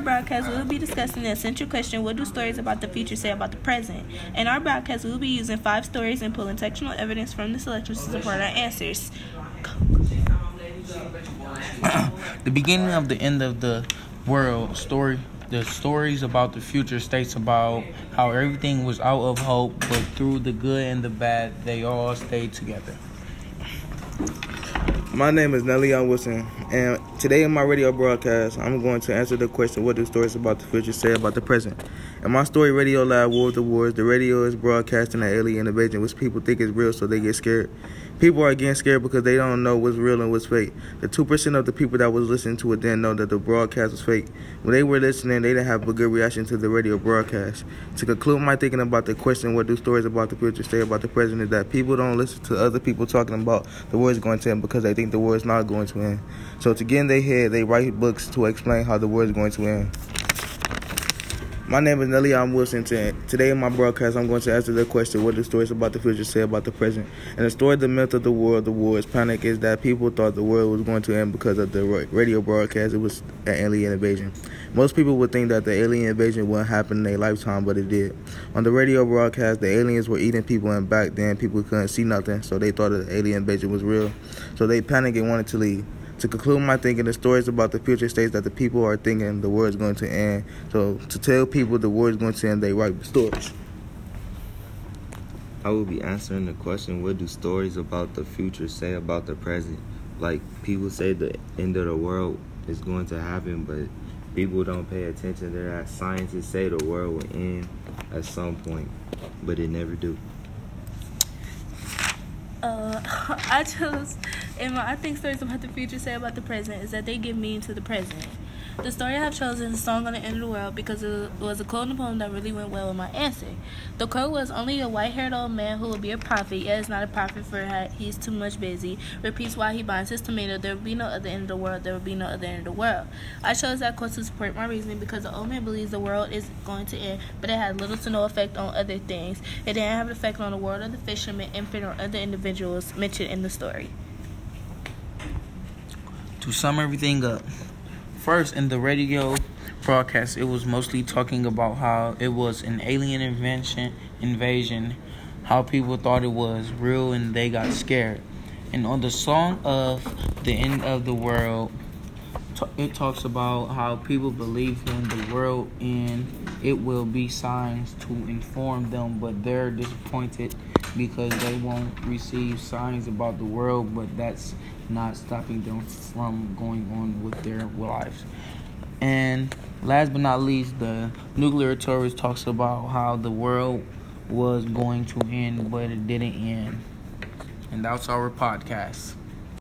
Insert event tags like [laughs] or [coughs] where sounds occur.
our broadcast, we will be discussing the essential question what do stories about the future say about the present? In our broadcast, we will be using five stories and pulling textual evidence from the selection to support our answers. [coughs] the beginning of the end of the world story the stories about the future states about how everything was out of hope but through the good and the bad they all stayed together my name is Nelly Wilson, and today in my radio broadcast, I'm going to answer the question what do stories about the future say about the present? In my story, Radio Lab War of the Worlds, the radio is broadcasting an alien invasion, which people think is real, so they get scared. People are getting scared because they don't know what's real and what's fake. The 2% of the people that was listening to it didn't know that the broadcast was fake. When they were listening, they didn't have a good reaction to the radio broadcast. To conclude my thinking about the question, what do stories about the future say about the present, is that people don't listen to other people talking about the world's going to end because they think the is not going to end. So to get in their head, they write books to explain how the war is going to end. My name is Nelly I'm Wilson. Today in my broadcast, I'm going to answer the question what the stories about the future say about the present. And the story, the myth of the world, the wars, panic is that people thought the world was going to end because of the radio broadcast. It was an alien invasion. Most people would think that the alien invasion wouldn't happen in their lifetime, but it did. On the radio broadcast, the aliens were eating people, and back then people couldn't see nothing, so they thought the alien invasion was real. So they panicked and wanted to leave. To conclude my thinking, the stories about the future states that the people are thinking the world is going to end. So to tell people the world is going to end, they write the stories. I will be answering the question what do stories about the future say about the present? Like people say the end of the world is going to happen, but people don't pay attention to that. Scientists say the world will end at some point, but it never do. Uh, [laughs] I chose, and I think stories about the future say about the present is that they give meaning to the present. The story I have chosen is Song on the End of the World because it was a quote in the poem that really went well with my answer. The quote was Only a white haired old man who will be a prophet, yet is not a prophet for he's too much busy, repeats why he binds his tomato. There will be no other end of the world, there will be no other end of the world. I chose that quote to support my reasoning because the old man believes the world is going to end, but it had little to no effect on other things. It didn't have an effect on the world of the fisherman, infant, or other individuals mentioned in the story. To sum everything up, First, in the radio broadcast, it was mostly talking about how it was an alien invention, invasion, how people thought it was real and they got scared. And on the song of the end of the world, it talks about how people believe when the world ends, it will be signs to inform them, but they're disappointed because they won't receive signs about the world, but that's not stopping them from going on with their lives. And last but not least, the nuclear tourist talks about how the world was going to end, but it didn't end. And that's our podcast.